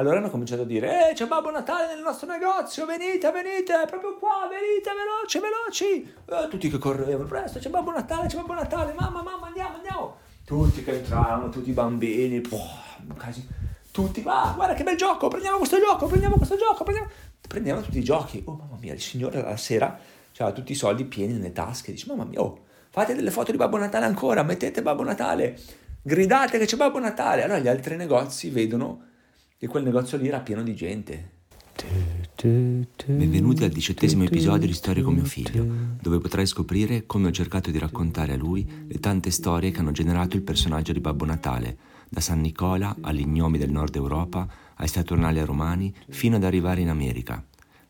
Allora hanno cominciato a dire, eh, c'è Babbo Natale nel nostro negozio, venite, venite, proprio qua, venite, veloci, veloci. Eh, tutti che correvano, presto, c'è Babbo Natale, c'è Babbo Natale, mamma, mamma, andiamo, andiamo. Tutti che entravano, tutti i bambini, poh, quasi, tutti, ah, guarda che bel gioco, prendiamo questo gioco, prendiamo questo gioco, prendiamo... Prendevano tutti i giochi. Oh, mamma mia, il signore la sera aveva tutti i soldi pieni nelle tasche, dice, mamma mia, oh, fate delle foto di Babbo Natale ancora, mettete Babbo Natale, gridate che c'è Babbo Natale. Allora gli altri negozi vedono e quel negozio lì era pieno di gente. Benvenuti al diciottesimo episodio di Storie con mio figlio, dove potrai scoprire come ho cercato di raccontare a lui le tante storie che hanno generato il personaggio di Babbo Natale, da San Nicola agli gnomi del nord Europa, ai Saturnali romani, fino ad arrivare in America.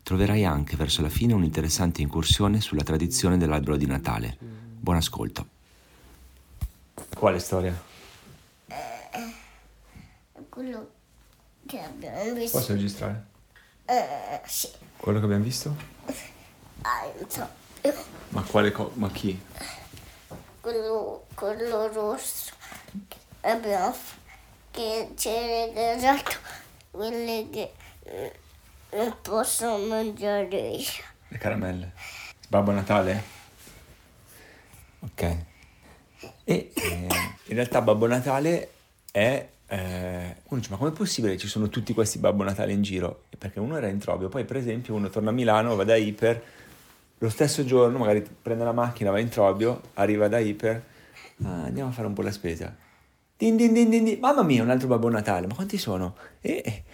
Troverai anche verso la fine un'interessante incursione sulla tradizione dell'albero di Natale. Buon ascolto. Quale storia? Quello che abbiamo visto. Posso registrare? Eh, sì. Quello che abbiamo visto? Ah, non so. Ma quale co- Ma chi? Quello, quello rosso che abbiamo f- che ci ha regalato quelle che eh, non posso mangiare io. Le caramelle. Babbo Natale? Ok. E eh, in realtà Babbo Natale è... Eh, uno dice, ma com'è possibile che ci sono tutti questi Babbo Natale in giro? Perché uno era in Trobio, poi per esempio uno torna a Milano, va da Iper, lo stesso giorno magari prende la macchina, va in Trobio, arriva da Iper, ah, andiamo a fare un po' la spesa. Din din din din din. Mamma mia, un altro Babbo Natale, ma quanti sono? E,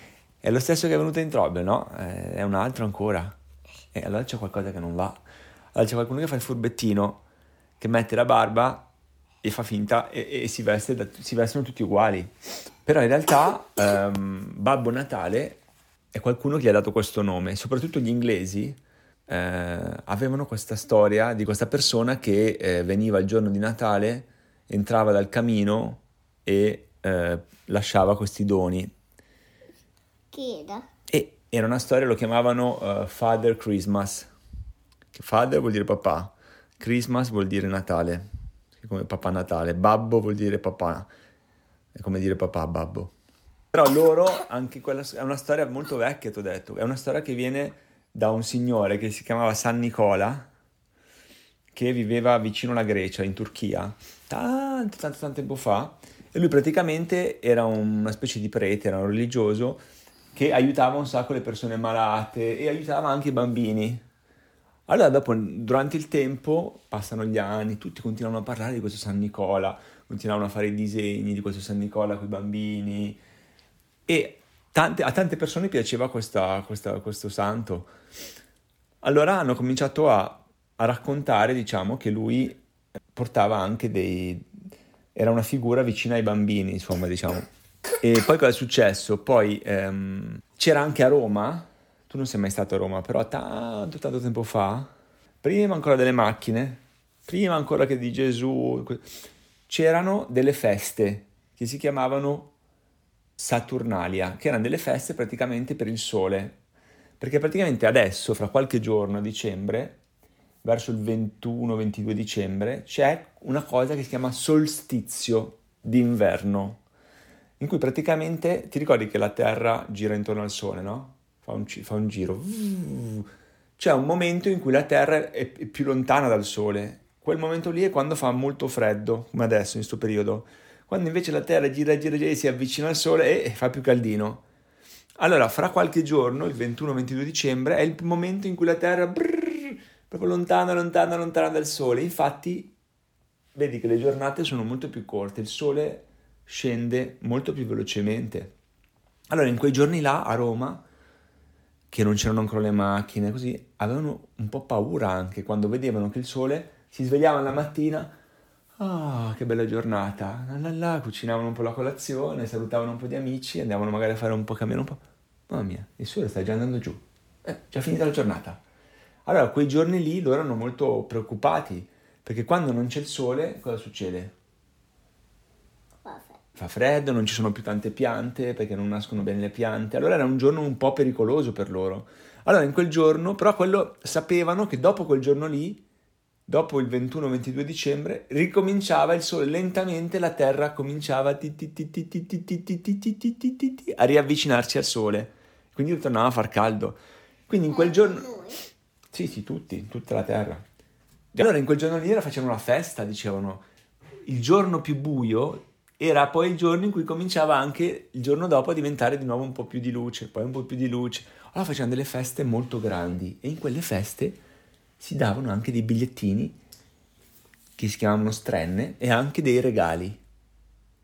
è lo stesso che è venuto in Trobio, no? Eh, è un altro ancora. E allora c'è qualcosa che non va. Allora c'è qualcuno che fa il furbettino, che mette la barba e fa finta e, e si, veste da, si, vestono tutti uguali. Però in realtà um, Babbo Natale è qualcuno che gli ha dato questo nome, soprattutto gli inglesi eh, avevano questa storia di questa persona che eh, veniva il giorno di Natale, entrava dal camino e eh, lasciava questi doni. Chi era? E era una storia, lo chiamavano uh, Father Christmas. Father vuol dire papà, Christmas vuol dire Natale, come papà Natale, babbo vuol dire papà, è come dire papà, babbo. Però loro, anche quella, è una storia molto vecchia, ti ho detto, è una storia che viene da un signore che si chiamava San Nicola, che viveva vicino alla Grecia, in Turchia, tanto, tanto, tanto tempo fa, e lui praticamente era una specie di prete, era un religioso, che aiutava un sacco le persone malate e aiutava anche i bambini. Allora dopo, durante il tempo, passano gli anni, tutti continuano a parlare di questo San Nicola, continuavano a fare i disegni di questo San Nicola con i bambini e tante, a tante persone piaceva questa, questa, questo santo. Allora hanno cominciato a, a raccontare, diciamo, che lui portava anche dei... era una figura vicina ai bambini, insomma, diciamo. E poi cosa è successo? Poi ehm, c'era anche a Roma, tu non sei mai stato a Roma, però tanto tanto tempo fa, prima ancora delle macchine, prima ancora che di Gesù, c'erano delle feste che si chiamavano Saturnalia, che erano delle feste praticamente per il sole, perché praticamente adesso, fra qualche giorno a dicembre, verso il 21-22 dicembre, c'è una cosa che si chiama solstizio d'inverno in cui praticamente ti ricordi che la Terra gira intorno al Sole, no? Fa un, fa un giro. C'è un momento in cui la Terra è più lontana dal Sole. Quel momento lì è quando fa molto freddo, come adesso in questo periodo. Quando invece la Terra gira, gira, gira e si avvicina al Sole e fa più caldino. Allora, fra qualche giorno, il 21-22 dicembre, è il momento in cui la Terra brrr, proprio lontana, lontana, lontana dal Sole. Infatti, vedi che le giornate sono molto più corte. Il Sole scende molto più velocemente. Allora, in quei giorni là a Roma, che non c'erano ancora le macchine, così, avevano un po' paura anche quando vedevano che il sole si svegliavano la mattina. Ah, oh, che bella giornata! La, la, la, cucinavano un po' la colazione, salutavano un po' di amici, andavano magari a fare un po' camminare un po'. Mamma mia, il sole sta già andando giù. Eh, già finita la giornata. Allora, quei giorni lì loro erano molto preoccupati, perché quando non c'è il sole, cosa succede? Fa freddo, non ci sono più tante piante perché non nascono bene le piante. Allora era un giorno un po' pericoloso per loro. Allora in quel giorno, però quello sapevano che dopo quel giorno lì dopo il 21-22 dicembre, ricominciava il sole lentamente, la Terra cominciava a riavvicinarsi al sole, quindi tornava a far caldo. Quindi in quel giorno... Sì, sì, tutti, tutta la Terra. E allora in quel giorno lì era facevano la festa, dicevano, il giorno più buio era poi il giorno in cui cominciava anche il giorno dopo a diventare di nuovo un po' più di luce, poi un po' più di luce. Allora facevano delle feste molto grandi e in quelle feste si davano anche dei bigliettini che si chiamavano strenne e anche dei regali.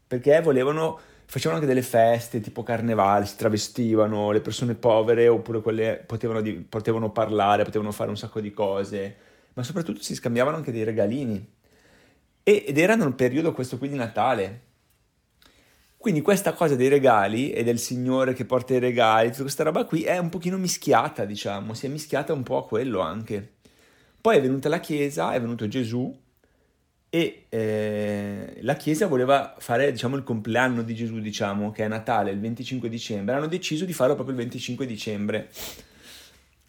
Perché volevano, facevano anche delle feste tipo carnevale, si travestivano, le persone povere oppure quelle potevano, potevano parlare, potevano fare un sacco di cose, ma soprattutto si scambiavano anche dei regalini. ed erano un periodo questo qui di Natale. Quindi questa cosa dei regali e del Signore che porta i regali, tutta questa roba qui è un pochino mischiata, diciamo, si è mischiata un po' a quello anche. Poi è venuta la Chiesa, è venuto Gesù e eh, la Chiesa voleva fare diciamo, il compleanno di Gesù, diciamo, che è Natale, il 25 dicembre. Hanno deciso di farlo proprio il 25 dicembre.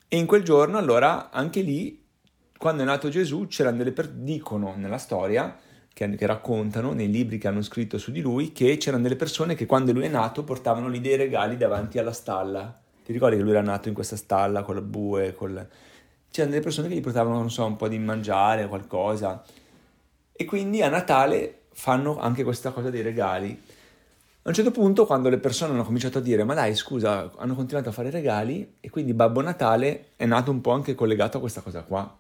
E in quel giorno, allora, anche lì, quando è nato Gesù, c'erano delle persone, dicono nella storia, che, che, raccontano nei libri che hanno scritto su di lui, che c'erano delle persone che quando lui è nato portavano lì dei regali davanti alla stalla. Ti ricordi che lui era nato in questa stalla con le bue, col c'erano delle persone che gli portavano, non so, un po' di mangiare, qualcosa. E quindi a Natale fanno anche questa cosa dei regali. A un certo punto, quando le persone hanno cominciato a dire, ma dai, scusa, hanno continuato a fare regali, e quindi Babbo Natale è nato un po' anche collegato a questa cosa qua.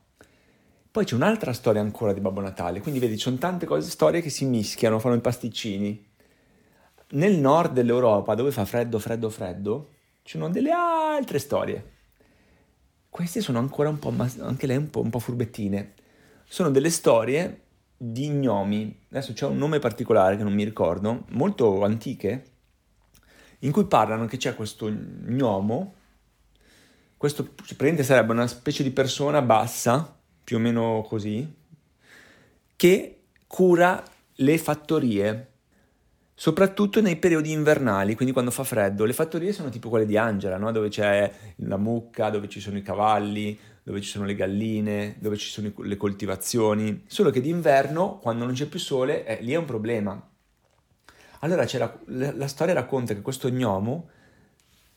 Poi c'è un'altra storia ancora di Babbo Natale, quindi vedi, ci sono tante cose, storie che si mischiano, fanno i pasticcini. Nel nord dell'Europa, dove fa freddo, freddo, freddo, ci sono delle altre storie queste sono ancora un po', anche lei un po', un po' furbettine. Sono delle storie di gnomi, adesso c'è un nome particolare che non mi ricordo, molto antiche, in cui parlano che c'è questo gnomo, questo praticamente sarebbe una specie di persona bassa, più o meno così, che cura le fattorie soprattutto nei periodi invernali, quindi quando fa freddo. Le fattorie sono tipo quelle di Angela, no? dove c'è la mucca, dove ci sono i cavalli, dove ci sono le galline, dove ci sono le coltivazioni. Solo che d'inverno, quando non c'è più sole, eh, lì è un problema. Allora la, la, la, storia racconta che questo gnomo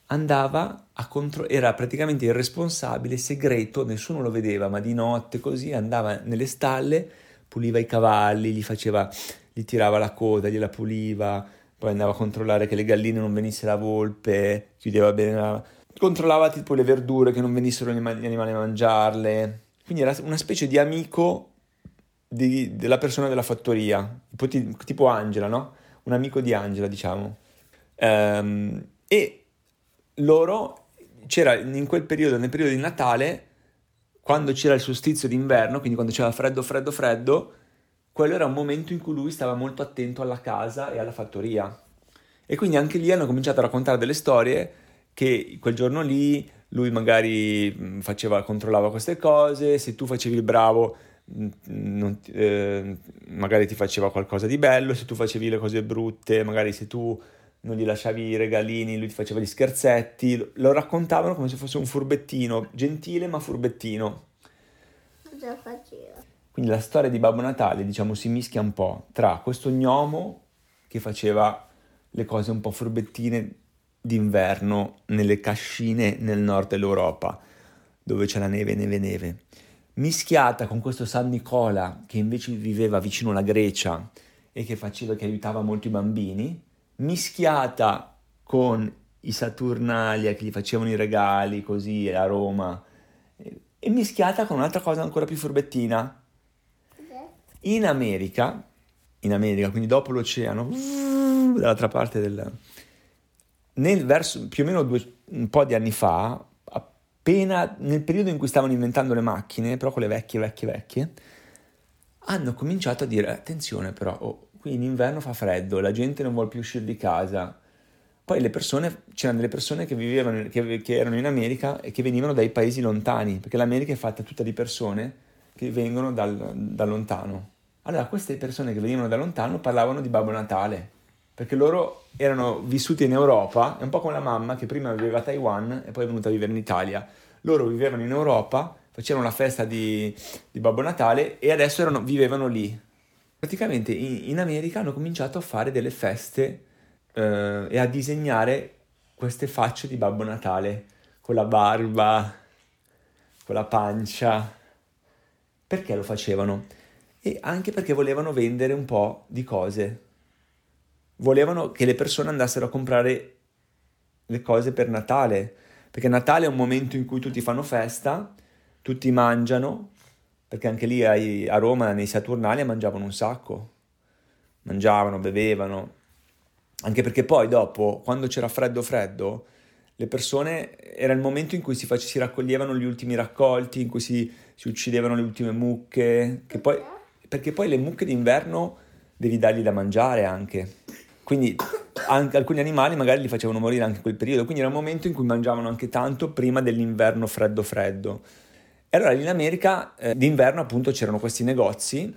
andava a controllare, era praticamente il responsabile segreto, nessuno lo vedeva, ma di notte così andava nelle stalle, puliva i cavalli, gli faceva gli tirava la coda, gliela puliva, poi andava a controllare che le galline non venisse la volpe, chiudeva bene la... controllava tipo le verdure che non venissero gli animali a mangiarle. Quindi era una specie di amico di, della persona della fattoria, tipo, Angela, no? Un amico di Angela, diciamo. Ehm, e loro c'era in quel periodo, nel periodo di Natale, quando c'era il solstizio d'inverno, quindi quando c'era freddo, freddo, freddo, quello era un momento in cui lui stava molto attento alla casa e alla fattoria. E quindi anche lì hanno cominciato a raccontare delle storie che quel giorno lì lui magari faceva, controllava queste cose, se tu facevi il bravo non, eh, magari ti faceva qualcosa di bello, se tu facevi le cose brutte, magari se tu non gli lasciavi i regalini, lui ti faceva gli scherzetti, lo raccontavano come se fosse un furbettino, gentile ma furbettino. Cosa faceva? Quindi la storia di Babbo Natale, diciamo, si mischia un po' tra questo gnomo che faceva le cose un po' furbettine d'inverno nelle cascine nel nord dell'Europa, dove c'è la neve, neve, neve, mischiata con questo San Nicola che invece viveva vicino alla Grecia e che faceva, che aiutava molto i bambini, mischiata con i Saturnalia che gli facevano i regali così a Roma, e mischiata con un'altra cosa ancora più furbettina, in America, in America, quindi dopo l'oceano, dall'altra parte del... Nel verso, più o meno due, un po' di anni fa, appena nel periodo in cui stavano inventando le macchine, però quelle vecchie, vecchie, vecchie, hanno cominciato a dire, attenzione però, oh, qui in inverno fa freddo, la gente non vuole più uscire di casa. Poi le persone, c'erano delle persone che vivevano, che, che erano in America e che venivano dai paesi lontani, perché l'America è fatta tutta di persone che vengono dal, da lontano. Allora queste persone che venivano da lontano parlavano di Babbo Natale, perché loro erano vissuti in Europa, è un po' come la mamma che prima viveva a Taiwan e poi è venuta a vivere in Italia. Loro vivevano in Europa, facevano la festa di, di Babbo Natale e adesso erano, vivevano lì. Praticamente in, in, America hanno cominciato a fare delle feste eh, e a disegnare queste facce di Babbo Natale con la barba, con la pancia. Perché lo facevano? E anche perché volevano vendere un po' di cose. Volevano che le persone andassero a comprare le cose per Natale, perché Natale è un momento in cui tutti fanno festa, tutti mangiano, perché anche lì a Roma nei Saturnali mangiavano un sacco, mangiavano, bevevano, anche perché poi dopo, quando c'era freddo freddo, le persone, era il momento in cui si, face, si raccoglievano gli ultimi raccolti, in cui si, si uccidevano le ultime mucche, poi, perché poi le mucche d'inverno devi dargli da mangiare anche. Quindi anche alcuni animali magari li facevano morire anche in quel periodo, quindi era un momento in cui mangiavano anche tanto prima dell'inverno freddo freddo. E allora in America eh, d'inverno appunto c'erano questi negozi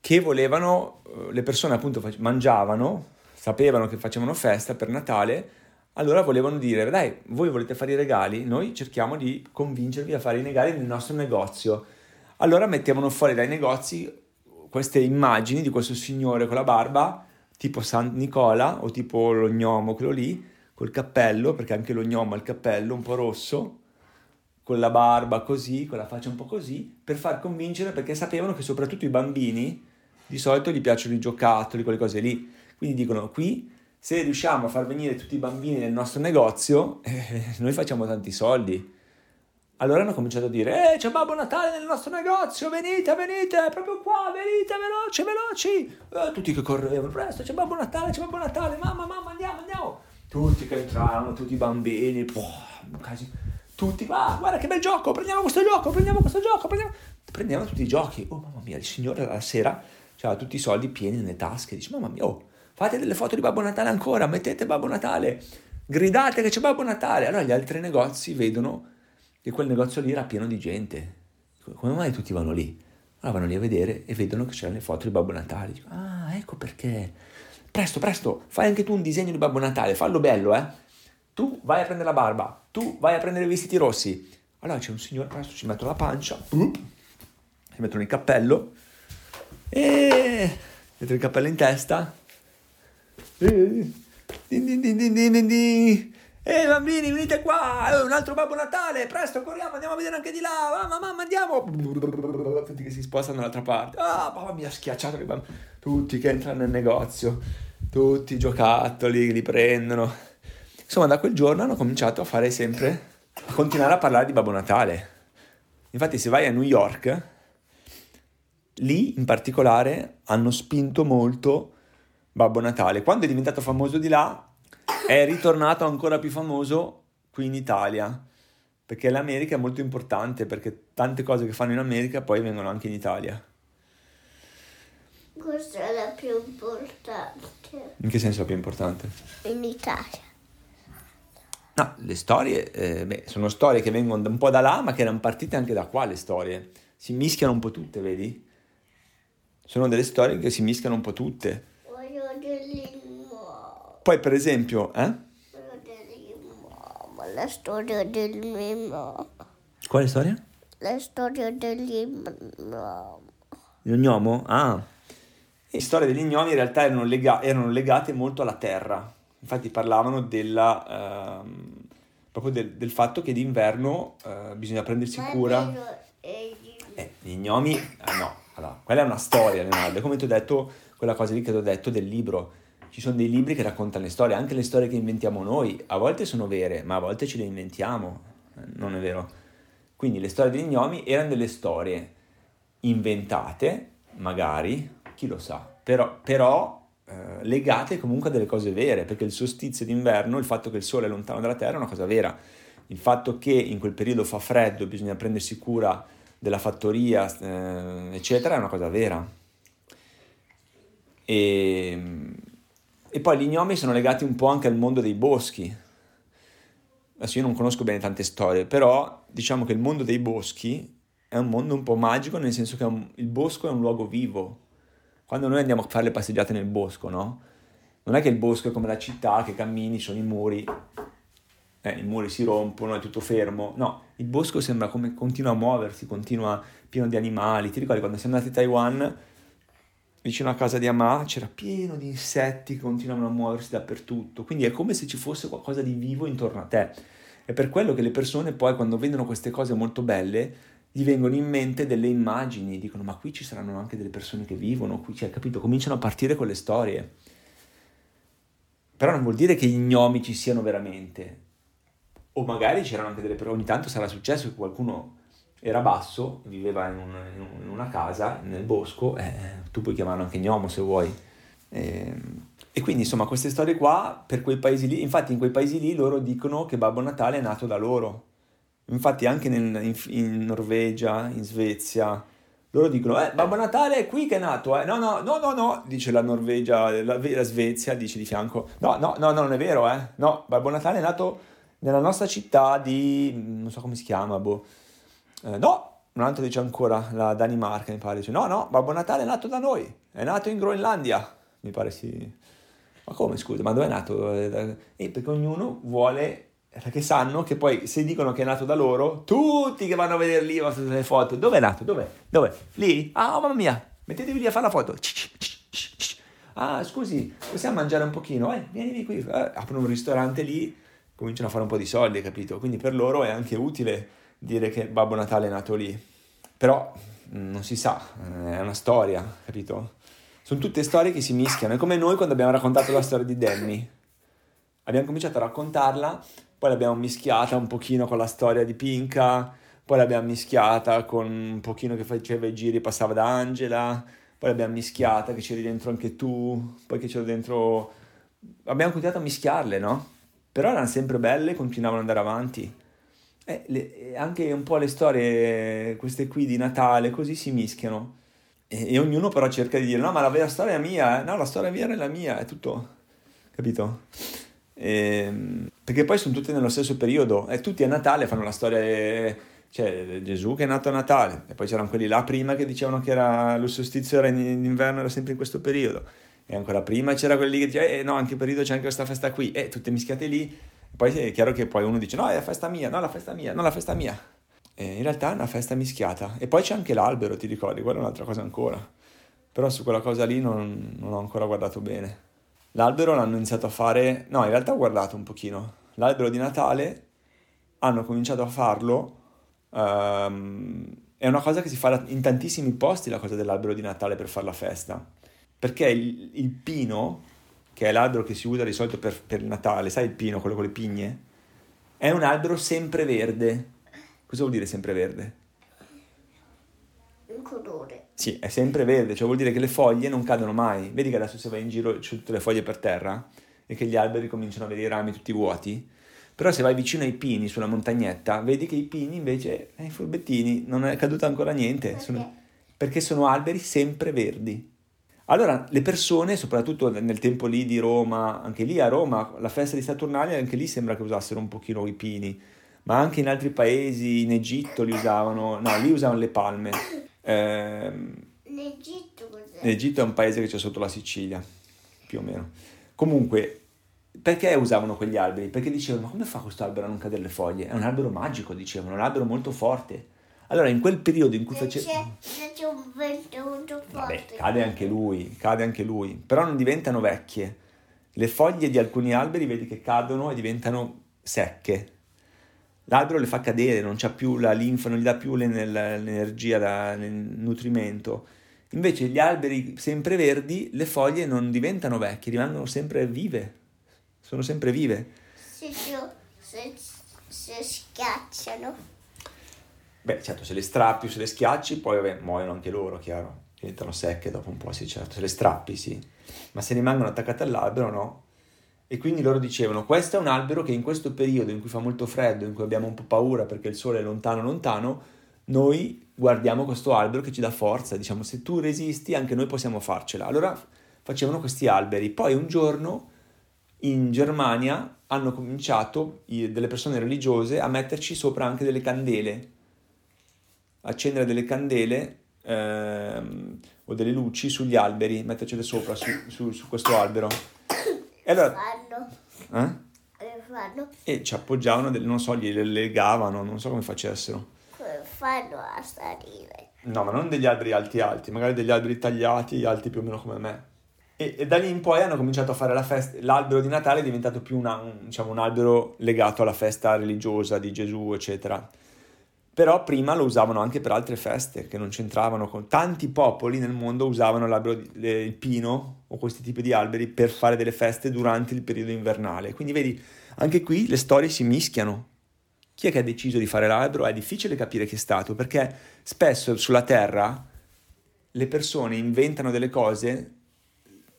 che volevano, eh, le persone appunto mangiavano, sapevano che facevano festa per Natale, allora volevano dire, dai, voi volete fare i regali, noi cerchiamo di convincervi a fare i regali nel nostro negozio. Allora mettevano fuori dai negozi queste immagini di questo signore con la barba tipo San Nicola o tipo lo gnomo, quello lì, col cappello, perché anche lo gnomo ha il cappello un po' rosso, con la barba così, con la faccia un po' così, per far convincere, perché sapevano che soprattutto i bambini di solito gli piacciono i giocattoli, quelle cose lì. Quindi dicono, qui se riusciamo a far venire tutti i bambini nel nostro negozio, eh, noi facciamo tanti soldi. Allora hanno cominciato a dire, eh, c'è Babbo Natale nel nostro negozio, venite, venite, proprio qua, venite, veloci, veloci. Eh, tutti che correvano, presto, c'è Babbo Natale, c'è Babbo Natale, mamma, mamma, andiamo, andiamo. Tutti che entravano, tutti i bambini, poh, quasi, tutti, ah, guarda che bel gioco, prendiamo questo gioco, prendiamo questo gioco, prendiamo... Prendevano tutti i giochi. Oh, mamma mia, il signore la sera aveva tutti i soldi pieni nelle tasche, dice, mamma mia, oh, fate delle foto di Babbo Natale ancora, mettete Babbo Natale, gridate che c'è Babbo Natale. Allora gli altri negozi vedono che quel negozio lì era pieno di gente. Come mai tutti vanno lì? Allora vanno lì a vedere e vedono che c'erano le foto di Babbo Natale. Dico, ah, ecco perché. Presto, presto, fai anche tu un disegno di Babbo Natale, fallo bello, eh. Tu vai a prendere la barba, tu vai a prendere i vestiti rossi. Allora c'è un signore, presto, ci metto la pancia, si mettono il cappello e mettono il cappello in testa. Din. Ehi bambini, venite qua! Un altro Babbo Natale! Presto, corriamo, andiamo a vedere anche di là! Mamma, mamma, andiamo! Tutti che si spostano dall'altra parte. Ah, mamma mia, schiacciato i bambini. Tutti che entrano nel negozio. Tutti i giocattoli li prendono. Insomma, da quel giorno hanno cominciato a fare sempre... a continuare a parlare di Babbo Natale. Infatti, se vai a New York, lì in particolare hanno spinto molto Babbo Natale. Quando è diventato famoso di là, è ritornato ancora più famoso qui in Italia, perché l'America è molto importante, perché tante cose che fanno in America poi vengono anche in Italia. Questa è la più importante. In che senso la più importante? In Italia. No, le storie, eh, beh, sono storie che vengono un po' da là, ma che erano partite anche da qua le storie. Si mischiano un po' tutte, vedi? Sono delle storie che si mischiano un po' tutte. Poi per esempio, eh? La storia del mimo. Quale storia? La storia degli gnomo. Il gnomo? Ah. Le storie degli gnomi in realtà erano, lega- erano legate molto alla terra. Infatti parlavano della, ehm, proprio del, del, fatto che d'inverno eh, bisogna prendersi Ma cura. Eh, gli gnomi, ah no, allora, quella è una storia, Leonardo. Come ti ho detto, quella cosa lì che ti ho detto del libro ci sono dei libri che raccontano le storie, anche le storie che inventiamo noi, a volte sono vere, ma a volte ce le inventiamo, eh, non è vero? Quindi le storie degli gnomi erano delle storie inventate, magari, chi lo sa, però, però eh, legate comunque a delle cose vere, perché il solstizio d'inverno, il fatto che il sole è lontano dalla Terra è una cosa vera, il fatto che in quel periodo fa freddo, bisogna prendersi cura della fattoria, eh, eccetera, è una cosa vera. E e poi gli gnomi sono legati un po' anche al mondo dei boschi. Adesso io non conosco bene tante storie, però diciamo che il mondo dei boschi è un mondo un po' magico, nel senso che un, il bosco è un luogo vivo. Quando noi andiamo a fare le passeggiate nel bosco, no? Non è che il bosco è come la città, che cammini, sono i muri. eh, i muri si rompono, è tutto fermo. No, il bosco sembra come continua a muoversi, continua pieno di animali. Ti ricordi quando siamo andati a Taiwan, vicino a casa di Ama, c'era pieno di insetti che continuavano a muoversi dappertutto. Quindi è come se ci fosse qualcosa di vivo intorno a te. È per quello che le persone poi quando vedono queste cose molto belle gli vengono in mente delle immagini, dicono ma qui ci saranno anche delle persone che vivono, qui, cioè, capito? Cominciano a partire con le storie. Però non vuol dire che gli gnomi ci siano veramente. O magari c'erano anche delle persone, ogni tanto sarà successo che qualcuno era basso, viveva in, un, in una casa nel bosco, eh, tu puoi chiamarlo anche gnomo se vuoi. Eh, e quindi insomma queste storie qua per quei paesi lì, infatti in quei paesi lì loro dicono che Babbo Natale è nato da loro. Infatti anche nel, in, in, Norvegia, in Svezia, loro dicono, eh, Babbo Natale è qui che è nato, eh. No, no, no, no, no, dice la Norvegia, la, la Svezia, dice di fianco, no, no, no, no, non è vero, eh. No, Babbo Natale è nato nella nostra città di, non so come si chiama, boh. Eh, no, un altro dice ancora, la Danimarca mi pare, dice, no, no, Babbo Natale è nato da noi, è nato in Groenlandia, mi pare sì. Ma come scusa, ma dove è nato? Eh, perché ognuno vuole, perché sanno che poi se dicono che è nato da loro, tutti che vanno a vedere lì le foto, dove è nato? Dove? Dove? Lì? Ah, oh, mamma mia, mettetevi lì a fare la foto. Ah, scusi, possiamo mangiare un pochino? Eh, vieni qui. Eh, aprono un ristorante lì, cominciano a fare un po' di soldi, capito? Quindi per loro è anche utile dire che Babbo Natale è nato lì. Però mm, non si sa, è una storia, capito? sono tutte storie che si mischiano. È come noi quando abbiamo raccontato la storia di Danny. Abbiamo cominciato a raccontarla, poi l'abbiamo mischiata un pochino con la storia di Pinca, poi l'abbiamo mischiata con un pochino che faceva i giri, passava da Angela, poi l'abbiamo mischiata che c'eri dentro anche tu, poi che c'ero dentro... Abbiamo continuato a mischiarle, no? Però erano sempre belle, continuavano ad andare avanti. E le, anche un po' le storie, queste qui di Natale, così si mischiano. E, e, ognuno però cerca di dire no ma la vera storia è mia, eh? no la storia vera è la mia, è tutto, capito? E, ehm, perché poi sono tutti nello stesso periodo e tutti a Natale fanno la storia, eh, cioè Gesù che è nato a Natale e poi c'erano quelli là prima che dicevano che era, lo solstizio era in, in inverno, era sempre in questo periodo e ancora prima c'era quelli che dicevano eh no anche periodo c'è anche questa festa qui e tutte mischiate lì poi è chiaro che poi uno dice no è la festa mia, no la festa mia, no la festa mia e in realtà è una festa mischiata. E poi c'è anche l'albero, ti ricordi? Quella è un'altra cosa ancora. Però su quella cosa lì non, non ho ancora guardato bene. L'albero l'hanno iniziato a fare... No, in realtà ho guardato un pochino. L'albero di Natale hanno cominciato a farlo. Um, è una cosa che si fa in tantissimi posti, la cosa dell'albero di Natale per fare la festa. Perché il, il pino, che è l'albero che si usa di solito per, per Natale, sai il pino, quello con le pigne? È un albero sempre verde Cosa vuol dire sempre verde? Un colore. Sì, è sempre verde, cioè vuol dire che le foglie non cadono mai. Vedi che adesso se vai in giro c'è tutte le foglie per terra e che gli alberi cominciano a vedere i rami tutti vuoti. Però se vai vicino ai pini sulla montagnetta, vedi che i pini invece, eh, i furbettini, non è caduto ancora niente. Perché? Sono, perché sono alberi sempre verdi. Allora, le persone, soprattutto nel tempo lì di Roma, anche lì a Roma, la festa di Saturnalia, anche lì sembra che usassero un pochino i pini ma anche in altri paesi, in Egitto li usavano, no, lì usavano le palme. Eh, L'Egitto cos'è? L'Egitto è un paese che c'è sotto la Sicilia, più o meno. Comunque, perché usavano quegli alberi? Perché dicevano, ma come fa questo albero a non cadere le foglie? È un albero magico, dicevano, è un albero molto forte. Allora, in quel periodo in cui facevano... Se c'è un vento molto forte... Vabbè, cade anche lui, cade anche lui, però non diventano vecchie. Le foglie di alcuni alberi vedi che cadono e diventano secche, l'albero le fa cadere, non c'ha più la linfa, non gli dà più l'energia, il nutrimento. Invece gli alberi sempre verdi, le foglie non diventano vecchie, rimangono sempre vive, sono sempre vive. Se, se, se schiacciano. Beh, certo, se le strappi o se le schiacci, poi vabbè, muoiono anche loro, chiaro. Diventano secche dopo un po', sì, certo. Se le strappi, sì. Ma se rimangono attaccate all'albero, no. E quindi loro dicevano, questo è un albero che in questo periodo in cui fa molto freddo, in cui abbiamo un po' paura perché il sole è lontano lontano, noi guardiamo questo albero che ci dà forza, diciamo se tu resisti anche noi possiamo farcela. Allora facevano questi alberi. Poi un giorno in Germania hanno cominciato delle persone religiose a metterci sopra anche delle candele, accendere delle candele ehm, o delle luci sugli alberi, mettercele sopra su, su, su questo albero. E allora... Fanno. Eh? fanno, e ci appoggiavano, del- non so, gliele legavano, non so come facessero. come fanno a salire? No, ma non degli alberi alti alti, magari degli alberi tagliati, alti più o meno come me. E, e da lì in poi hanno cominciato a fare la festa, l'albero di Natale è diventato più una- un, diciamo, un albero legato alla festa religiosa di Gesù, eccetera. Però prima lo usavano anche per altre feste che non c'entravano con tanti popoli nel mondo usavano di- il pino o questi tipi di alberi per fare delle feste durante il periodo invernale. Quindi vedi, anche qui le storie si mischiano. Chi è che ha deciso di fare l'albero? È difficile capire chi è stato, perché spesso sulla Terra le persone inventano delle cose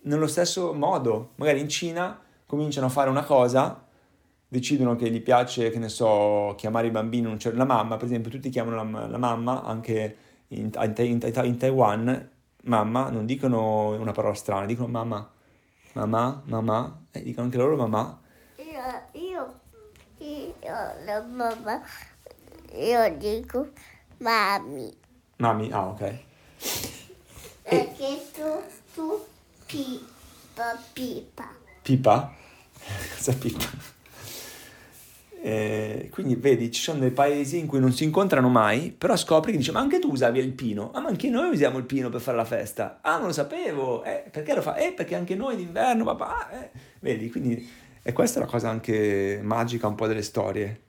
nello stesso modo. Magari in Cina cominciano a fare una cosa, decidono che gli piace, che ne so, chiamare i bambini, un cer- la mamma, per esempio, tutti chiamano la, la mamma, anche in, in, in- in Taiwan, mamma, non dicono una parola strana, dicono mamma, mamma, mamma, e dicono anche loro mamma. Io, io, io, la mamma, io dico mami, Mami, ah ok. perché tu, tu, pipa, pipa. Pipa? Cosa pipa? Eh, quindi vedi, ci sono dei paesi in cui non si incontrano mai, però scopri che dice, ma anche tu usavi il pino? Ah, ma anche noi usiamo il pino per fare la festa. Ah, non lo sapevo. Eh, perché lo fa? Eh, perché anche noi d'inverno, papà. Eh. Vedi, quindi, e questa è la cosa anche magica un po' delle storie.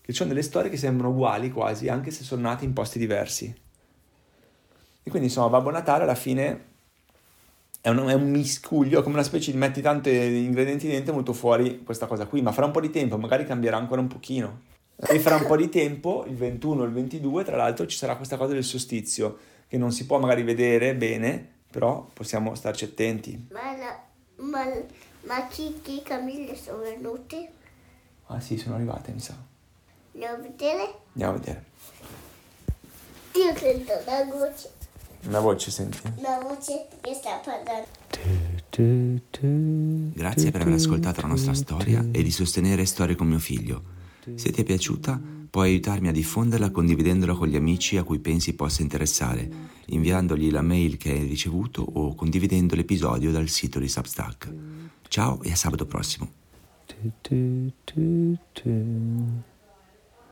Che ci sono delle storie che sembrano uguali quasi, anche se sono nate in posti diversi. E quindi, insomma, Babbo Natale alla fine è un, è un miscuglio, come una specie di metti tanti ingredienti dentro, è venuto fuori questa cosa qui, ma fra un po' di tempo magari cambierà ancora un pochino. E fra un po' di tempo, il 21 o il 22, tra l'altro, ci sarà questa cosa del solstizio, che non si può magari vedere bene, però possiamo starci attenti. Ma, la, ma, ma Kiki e Camille sono venute? Ah sì, sono arrivate, mi sa. Andiamo a vedere? Andiamo a vedere. Io sento una voce, Una voce, senti. una voce che sta parlando. Grazie per aver ascoltato la nostra storia e di sostenere Storie con mio figlio. Se ti è piaciuta, puoi aiutarmi a diffonderla condividendola con gli amici a cui pensi possa interessare, inviandogli la mail che hai ricevuto o condividendo l'episodio dal sito di Substack. Ciao e a sabato prossimo.